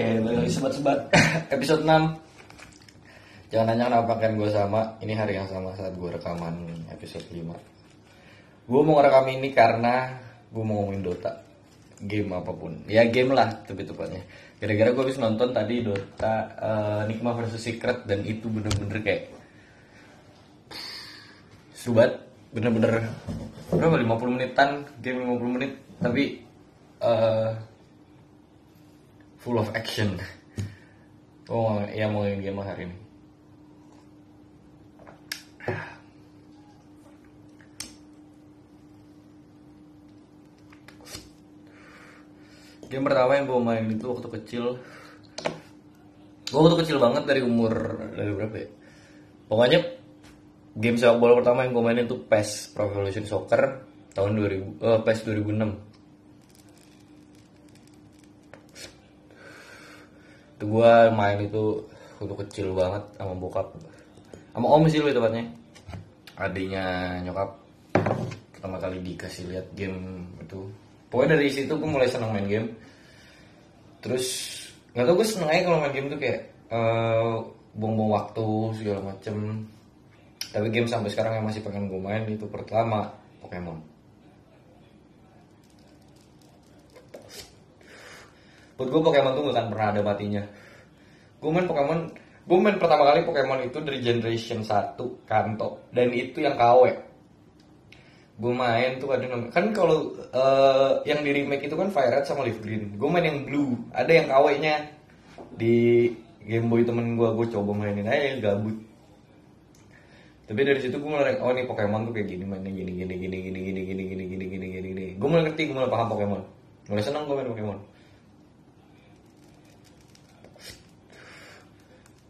Oke, balik lagi sebat-sebat episode 6 Jangan nanya kenapa pakaian gue sama. Ini hari yang sama saat gue rekaman episode 5 Gue mau ngerekam ini karena Gue mau ngomongin Dota. Game apa pun. Ya game lah tapi tepatnya. Gara-gara gue habis nonton tadi Dota uh, Nikma vs Secret Dan itu bener-bener kayak banget Bener-bener Berapa? 50 menitan? Game 50 menit Tapi eh, full of action. Oh, ya mau yang game hari ini. Game pertama yang gue main itu waktu kecil. Gue waktu kecil banget dari umur dari berapa ya? Pokoknya game sepak bola pertama yang gue mainin itu PES Pro Evolution Soccer tahun 2000 eh, PES 2006 gue main itu waktu kecil banget sama bokap. Sama om sih lu tepatnya. Adiknya nyokap. Pertama kali dikasih lihat game itu. Pokoknya dari situ gue mulai senang main game. Terus nggak tau gue seneng aja kalau main game tuh kayak eh, buang-buang waktu segala macem. Tapi game sampai sekarang yang masih pengen gue main itu pertama Pokemon. Buat gue Pokemon tuh gak akan pernah ada matinya. Gue main Pokemon, gue main pertama kali Pokemon itu dari Generation 1 Kanto dan itu yang KW. Gue main tuh ada namanya kan kalau eh, yang di remake itu kan Fire Red sama Leaf Green. Gue main yang Blue, ada yang KW-nya di Game Boy temen gue, gue coba mainin aja gabut. Tapi dari situ gue mulai oh nih Pokemon tuh kayak gini mainnya gini gini gini gini gini gini gini gini gini gini gini. Gue mulai ngerti, gue mulai paham Pokemon. Mulai senang gue main Pokemon.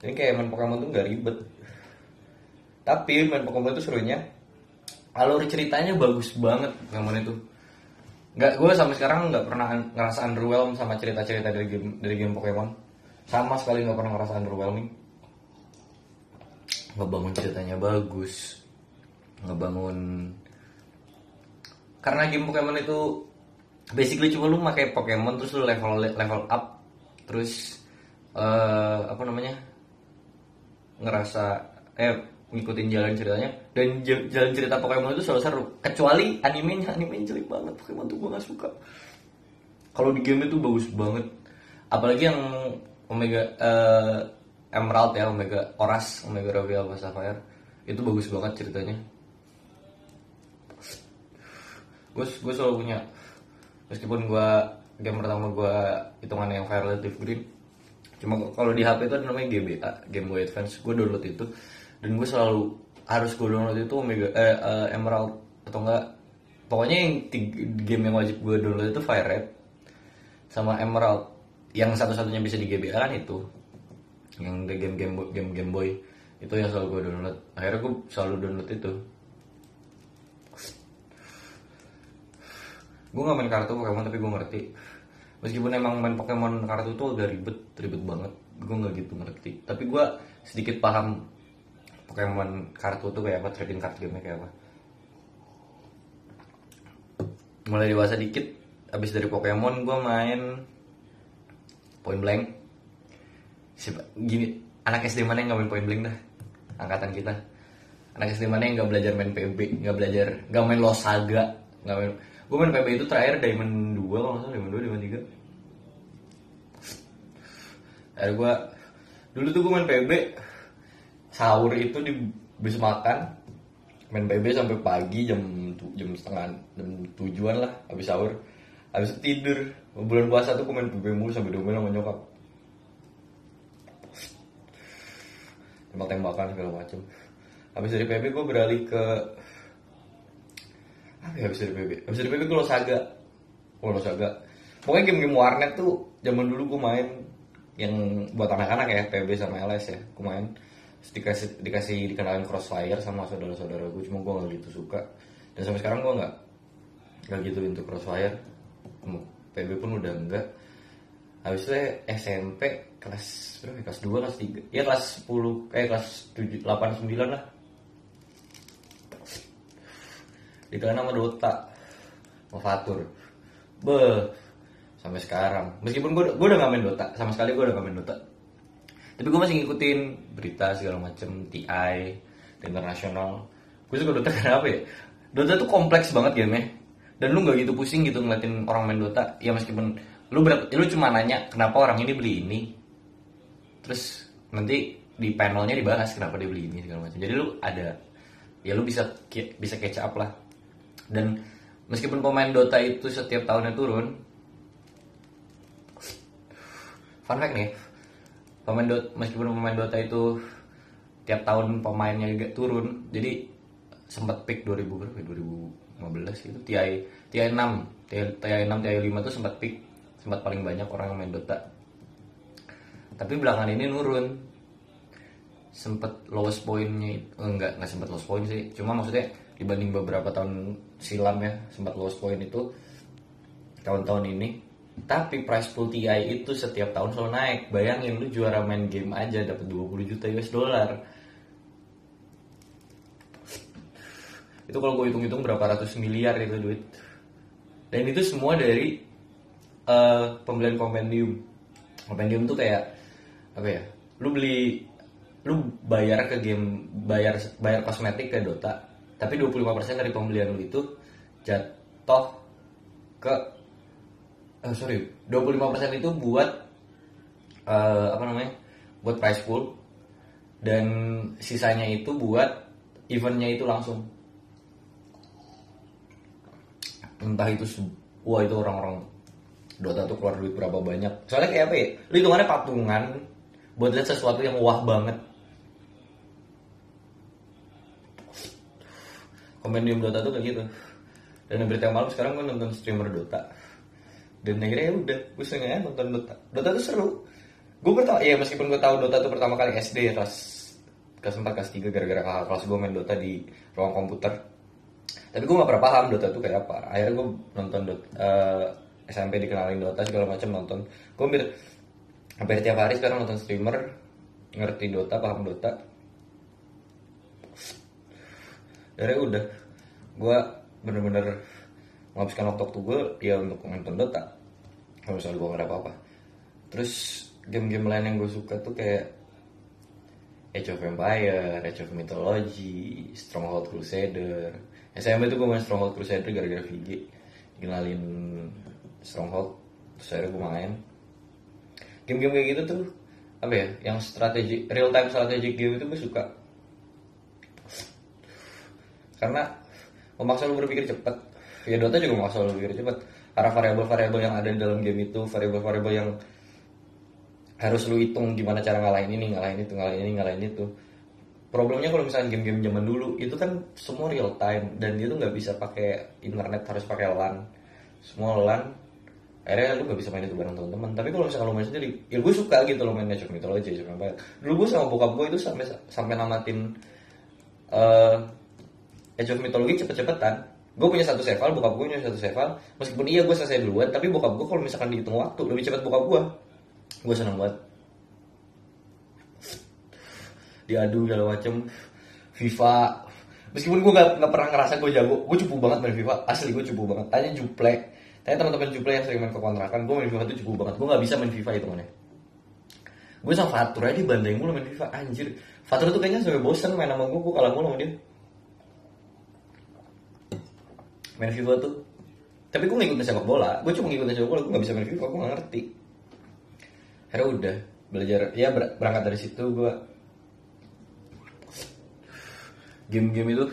Jadi kayak main Pokemon tuh gak ribet. Tapi main Pokemon itu serunya alur ceritanya bagus banget Pokemon itu. Nggak, gue sampai sekarang nggak pernah ngerasa underwhelmed sama cerita-cerita dari game dari game Pokemon. Sama sekali nggak pernah ngerasa underwhelming. Ngebangun ceritanya bagus, ngebangun karena game Pokemon itu basically cuma lu pakai Pokemon terus lu level level up terus eh apa namanya ngerasa eh ngikutin jalan ceritanya. Dan jalan cerita Pokemon itu selalu seru. Kecuali animenya animenya jelek banget. Pokemon tuh gue gak suka. Kalau di game itu bagus banget. Apalagi yang Omega eh, Emerald ya Omega Oras Omega Ruby Alpha Sapphire. Itu bagus banget ceritanya. Gue gue selalu punya. Meskipun gue game pertama gue hitungan yang Violet Leaf Green cuma kalau di HP itu ada namanya GBA Game Boy Advance. Gue download itu dan gue selalu harus gue download itu Omega eh, eh, Emerald atau enggak. Pokoknya yang tiga, game yang wajib gue download itu Fire Red sama Emerald. Yang satu-satunya bisa di GBA kan itu. Yang game game game Game Boy. Itu yang selalu gue download. Akhirnya gue selalu download itu. Gue gak main kartu Pokemon tapi gue ngerti meskipun emang main Pokemon kartu itu agak ribet ribet banget. Gue nggak gitu ngerti. Tapi gue sedikit paham Pokemon kartu tuh kayak apa trading card game kayak apa. Mulai dewasa dikit abis dari Pokemon gue main Point Blank. Siapa, gini anak SD mana yang nggak main Point Blank dah? Angkatan kita. Anak SD mana yang nggak belajar main PB nggak belajar nggak main Losaga nggak main gue main PB itu terakhir Diamond 2 kalau nggak salah Diamond 2 Diamond 3 akhirnya gue dulu tuh gue main PB sahur itu di bis makan. Main PB sampai pagi jam jam setengah jam tujuan lah habis sahur. Habis tidur. Bulan puasa tuh gue main PB mulu sampai diomelin sama nyokap. Tembak-tembakan segala macem. Habis dari PB gue beralih ke apa ya habis dari PB habis dari PB gue Losaga. Oh Losaga. Pokoknya game-game warnet tuh zaman dulu gue main yang buat anak-anak ya PB sama LS ya gue main. Dikasih dikasih dikenalin crossfire sama saudara-saudara gue cuma gue nggak gitu suka. Dan sampai sekarang gue nggak nggak gitu into crossfire. PB pun udah enggak itu SMP kelas berapa ya? kelas 2 kelas 3 ya kelas 10 eh kelas 7 8 9 lah dikalian sama Dota. Sama Fatur. Be sampai sekarang. Meskipun gue gue udah gak main Dota. Sama sekali gue udah gak main Dota. Tapi gue masih ngikutin berita segala macem TI internasional gue suka Dota kenapa ya? Dota tuh kompleks banget gamenya. Dan lu nggak gitu pusing gitu ngeliatin orang main Dota. Ya meskipun lu ber, lu cuma nanya kenapa orang ini beli ini? Terus nanti di panelnya dibahas kenapa dia beli ini? segala macam jadi lu ada ya lu bisa bisa catch up lah dan meskipun pemain Dota itu setiap tahunnya turun fun fact nih pemain Dota meskipun pemain Dota itu tiap tahun pemainnya juga turun jadi sempat peak 2000 berapa 2015 gitu. TI TI 6 TI, TI 6 TI 5 tuh sempat peak sempat paling banyak orang yang main Dota. Tapi belakangan ini nurun. Sempet lowest pointnya oh, enggak nggak sempet lowest point sih. Cuma maksudnya dibanding beberapa tahun silam ya sempat lowest point itu tahun-tahun ini. Tapi price pool TI itu setiap tahun selalu naik. Bayangin lu juara main game aja dapat 20 juta US dollar. Itu kalau gue hitung-hitung berapa ratus miliar itu duit. Dan itu semua dari uh, pembelian kompendium. Kompendium tuh kayak apa ya lu beli lu bayar ke game bayar bayar kosmetik ke Dota tapi 25% dari pembelian lu itu jatuh ke uh, sorry 25% itu buat uh, apa namanya buat price pool. Dan sisanya itu buat eventnya itu langsung. Entah itu wah itu orang-orang Dota tuh keluar duit berapa banyak. Soalnya kayak apa ya lu hitungannya patungan buat lihat sesuatu yang wah banget kompendium Dota tuh kayak gitu. Dan berita yang malam sekarang gue nonton streamer Dota. Dan akhirnya ya udah gue sengaja nonton Dota. Dota tuh seru. Gue pertama ya meskipun gue tahu Dota tuh pertama kali SD kelas kelas 4 kelas 3 gara-gara kakak kelas gue main Dota di ruang komputer. Tapi gue gak pernah paham Dota tuh kayak apa. Akhirnya gue nonton Dota, uh, SMP dikenalin Dota segala macam nonton. Gue hampir hampir tiap hari sekarang nonton streamer ngerti Dota paham Dota akhirnya udah gue bener-bener menghabiskan waktu waktu gue ya untuk nonton Dota. Kalau misalnya gue gak apa-apa. Terus game-game lain yang gue suka tuh kayak Age of Empire, Age of Mythology, Stronghold Crusader, SMP itu gue main Stronghold Crusader gara-gara VG Kenalin Stronghold Terus akhirnya gue main. Game-game kayak gitu tuh Apa ya Yang strategi Real time strategic game itu gue suka Karena Memaksa lu berpikir cepet. Ya Dota juga memaksa lu berpikir cepet. Karena variabel-variabel yang ada di dalam game itu Variabel-variabel yang Harus lu hitung gimana cara ngalahin ini Ngalahin itu, ngalahin ini, ngalahin itu. Problemnya kalau misalnya game-game zaman dulu itu kan semua real time. Dan itu nggak bisa pakai internet harus pakai LAN. Semua LAN akhirnya lu nggak bisa main itu bareng teman-teman. Tapi kalau misalnya lo main sendiri ya gue suka gitu lo main Age of Mythology Age dulu gue sama bokap gue itu sampai sampai namatin uh, Of Mythology cepet-cepetan. Gue punya satu seval bokap gue punya satu seval meskipun iya gue selesai duluan tapi bokap gue kalau misalkan dihitung waktu lebih cepat bokap gue gue senang banget. Diadu segala macem. FIFA meskipun gue gak, gak pernah ngerasa gue jago gue cupu banget main FIFA asli gue cupu banget. Tanya juple. Tanya teman-teman juple yang sering main ke kontrakan gue main FIFA tuh cupu banget. Gue gak bisa main FIFA itu mana gue sama Fatur aja dibanding mulu main FIFA anjir. Fatur tuh kayaknya sampai bosen main sama gue gue kalah mulu sama dia main FIFA tuh. Tapi gue ngikutin sepak bola. Gue cuma ngikutin sepak bola gue gak bisa main FIFA gue gak ngerti. Akhirnya udah belajar ya berangkat dari situ gue game-game itu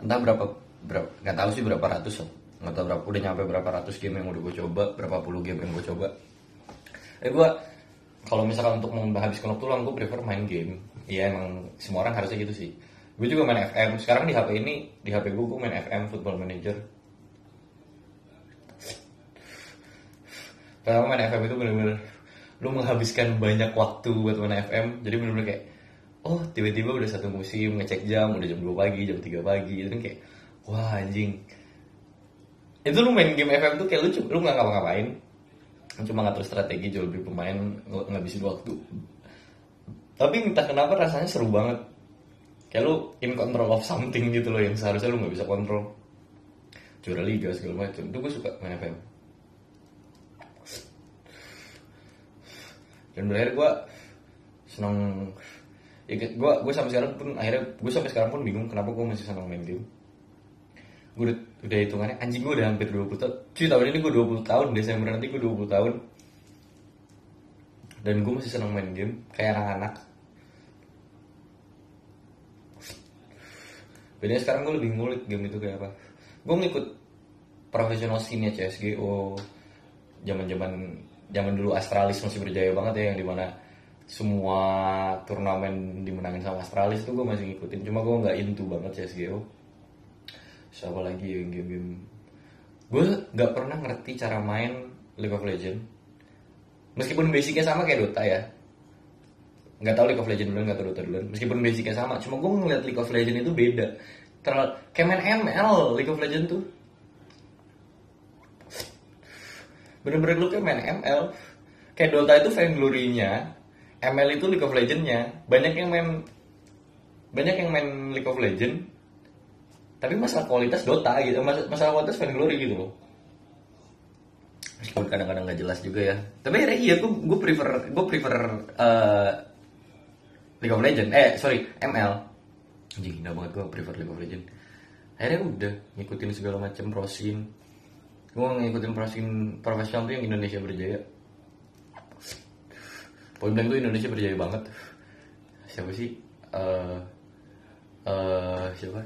entah berapa berapa nggak tahu sih berapa ratus nggak tahu berapa udah nyampe berapa ratus game yang udah gue coba berapa puluh game yang gue coba. Eh gue kalau misalkan untuk menghabiskan waktu luang gue prefer main game. Iya emang semua orang harusnya gitu sih. Gue juga main FM sekarang di HP ini di HP gue gue main FM Football Manager pertama main FM itu bener-bener lu menghabiskan banyak waktu buat main FM jadi bener-bener kayak oh tiba-tiba udah satu musim ngecek jam udah jam 2 pagi jam 3 pagi itu kan kayak wah anjing. Itu lu main game FM tuh kayak lu lu nggak ngapa-ngapain cuma ngatur strategi jual beli pemain ngabisin waktu. Tapi entah kenapa rasanya seru banget. Kayak lu in control of something gitu loh yang seharusnya lu nggak bisa kontrol. Juara liga segala macam itu gue suka main FM dan berakhir gue seneng ya gue gue sampai sekarang pun akhirnya gue sampai sekarang pun bingung kenapa gue masih seneng main game. Gue udah, udah hitungannya anjing gue udah hampir 20 tahun cuy tahun ini gue 20 tahun Desember nanti gue 20 tahun. Dan gue masih seneng main game kayak anak-anak. Bedanya sekarang gue lebih ngulik game itu kayak apa? Gue ngikut profesional scene CSGO zaman zaman dulu Astralis masih berjaya banget ya yang di mana semua turnamen dimenangin sama Astralis itu gue masih ngikutin. Cuma gue nggak into banget CSGO siapa lagi yang game-game? Gue nggak pernah ngerti cara main League of Legends. Meskipun basicnya sama kayak Dota ya. Nggak tahu League of Legends dulu nggak tahu Dota dulu meskipun basicnya sama cuma gue ngeliat League of Legends itu beda. Terlalu kayak main ML League of Legends tuh bener-bener lu kayak main ML kayak Dota itu glory-nya ML itu League of Legends-nya. Banyak yang main banyak yang main League of Legends. Tapi masalah kualitas Dota gitu Mas masalah kualitas glory gitu loh. Meskipun kadang-kadang nggak jelas juga ya. Tapi akhirnya iya gue gue prefer gue prefer uh, League of Legends eh sorry ML gila banget gue prefer League of Legends. Akhirnya udah ngikutin segala macam prosin gue ngikutin prosin profesional tuh yang Indonesia berjaya. Point blank tuh Indonesia berjaya banget. Siapa sih? Uh, uh, siapa?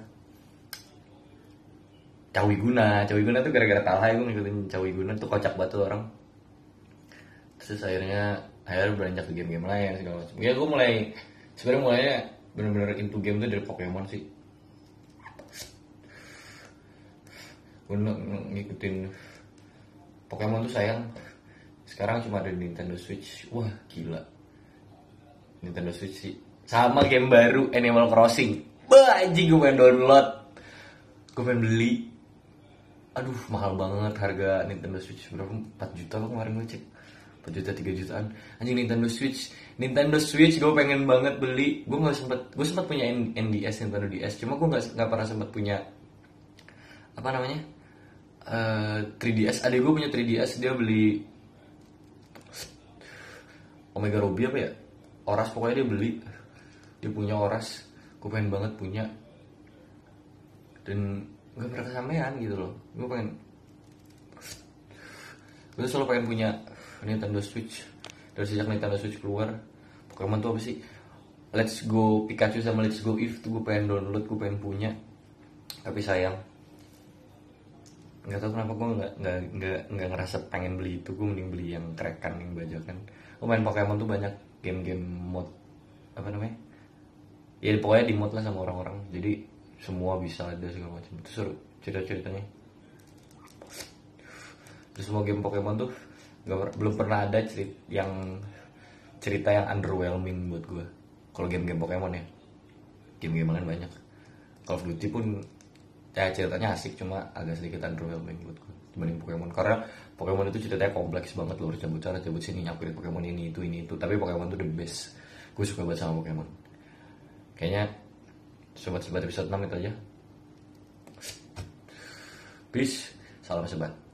Cawi Guna. Cawi Guna tuh gara-gara kalah gue ngikutin Cawi Guna tuh kocak banget tuh orang. Terus akhirnya akhirnya beranjak ke game-game lain segala macam. Ya gue mulai sebenarnya mulainya bener-bener into game tuh dari Pokemon sih gue ngikutin Pokemon tuh sayang. Sekarang cuma ada Nintendo Switch. Wah gila. Nintendo Switch sih. Sama game baru Animal Crossing. Anjing gue pengen download. Gue pengen beli. Aduh mahal banget harga Nintendo Switch. Berapa? 4 juta lo kemarin gue cek? 4 juta 3 jutaan. Anjing Nintendo Switch. Nintendo Switch gue pengen banget beli. Gue nggak sempet gue sempat punya NDS Nintendo DS cuma gue nggak nggak pernah sempat punya apa namanya uh, 3DS. Adik gue punya 3DS dia beli Omega Ruby apa ya? Oras pokoknya dia beli. Dia punya Oras. Gue pengen banget punya. Dan gak pernah kesampaian gitu loh. Gue pengen gue selalu pengen punya Nintendo Switch. Dari sejak Nintendo Switch keluar Pokemon tuh apa sih? Let's Go Pikachu sama Let's Go If tuh gue pengen download gue pengen punya. Tapi sayang nggak tahu kenapa gue nggak nggak nggak nggak ngerasa pengen beli itu. Gue mending beli yang kerekan yang bajakan. Gue main Pokemon tuh banyak game-game mod apa namanya? Ya pokoknya di mod lah sama orang-orang. Jadi semua bisa ada segala macam. Itu seru cerita ceritanya terus semua game Pokemon tuh gak, belum pernah ada cerita yang cerita yang underwhelming buat gue kalau game-game Pokemon ya. Game-game lain banyak. Call of Duty pun ya ceritanya asik cuma agak sedikit underwhelming buat gue dibanding Pokemon. Karena Pokemon itu ceritanya kompleks banget lo harus cabut sana cabut sini nyakurin Pokemon ini itu ini itu. Tapi Pokemon itu the best. Gue suka banget sama Pokemon. Kayaknya sobat-sobat episode 6 itu aja. Peace. Salam sobat